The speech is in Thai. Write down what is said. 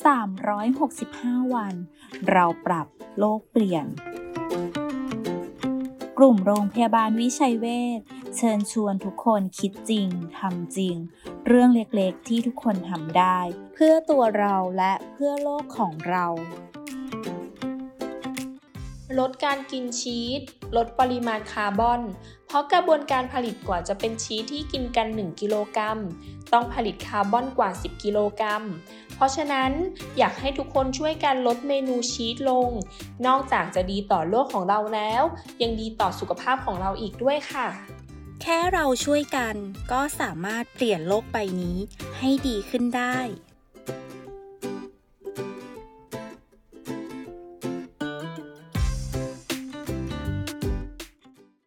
365 วัน เราปรับโลกเปลี่ยน กลุ่มโรงพยาบาลวิชัยเวชเชิญชวนทุกคนคิดจริงทำจริง เรื่องเล็กๆที่ทุกคนทำได้ เพื่อตัวเราและเพื่อโลกของเรา ลดการกินชีสลดปริมาณคาร์บอน เพราะกระบวนการผลิตกว่าจะเป็นชีสที่กินกัน 1 กิโลกรัม ต้องผลิตคาร์บอนกว่า 10 กิโลกรัม ราะฉะนั้นอยากให้ทุกคนช่วยกันลดเมนูชีสลง นอกจากจะดีต่อโลกของเราแล้ว ยังดีต่อสุขภาพของเราอีกด้วยค่ะ แค่เราช่วยกันก็สามารถเปลี่ยนโลกใบนี้ให้ดีขึ้นได้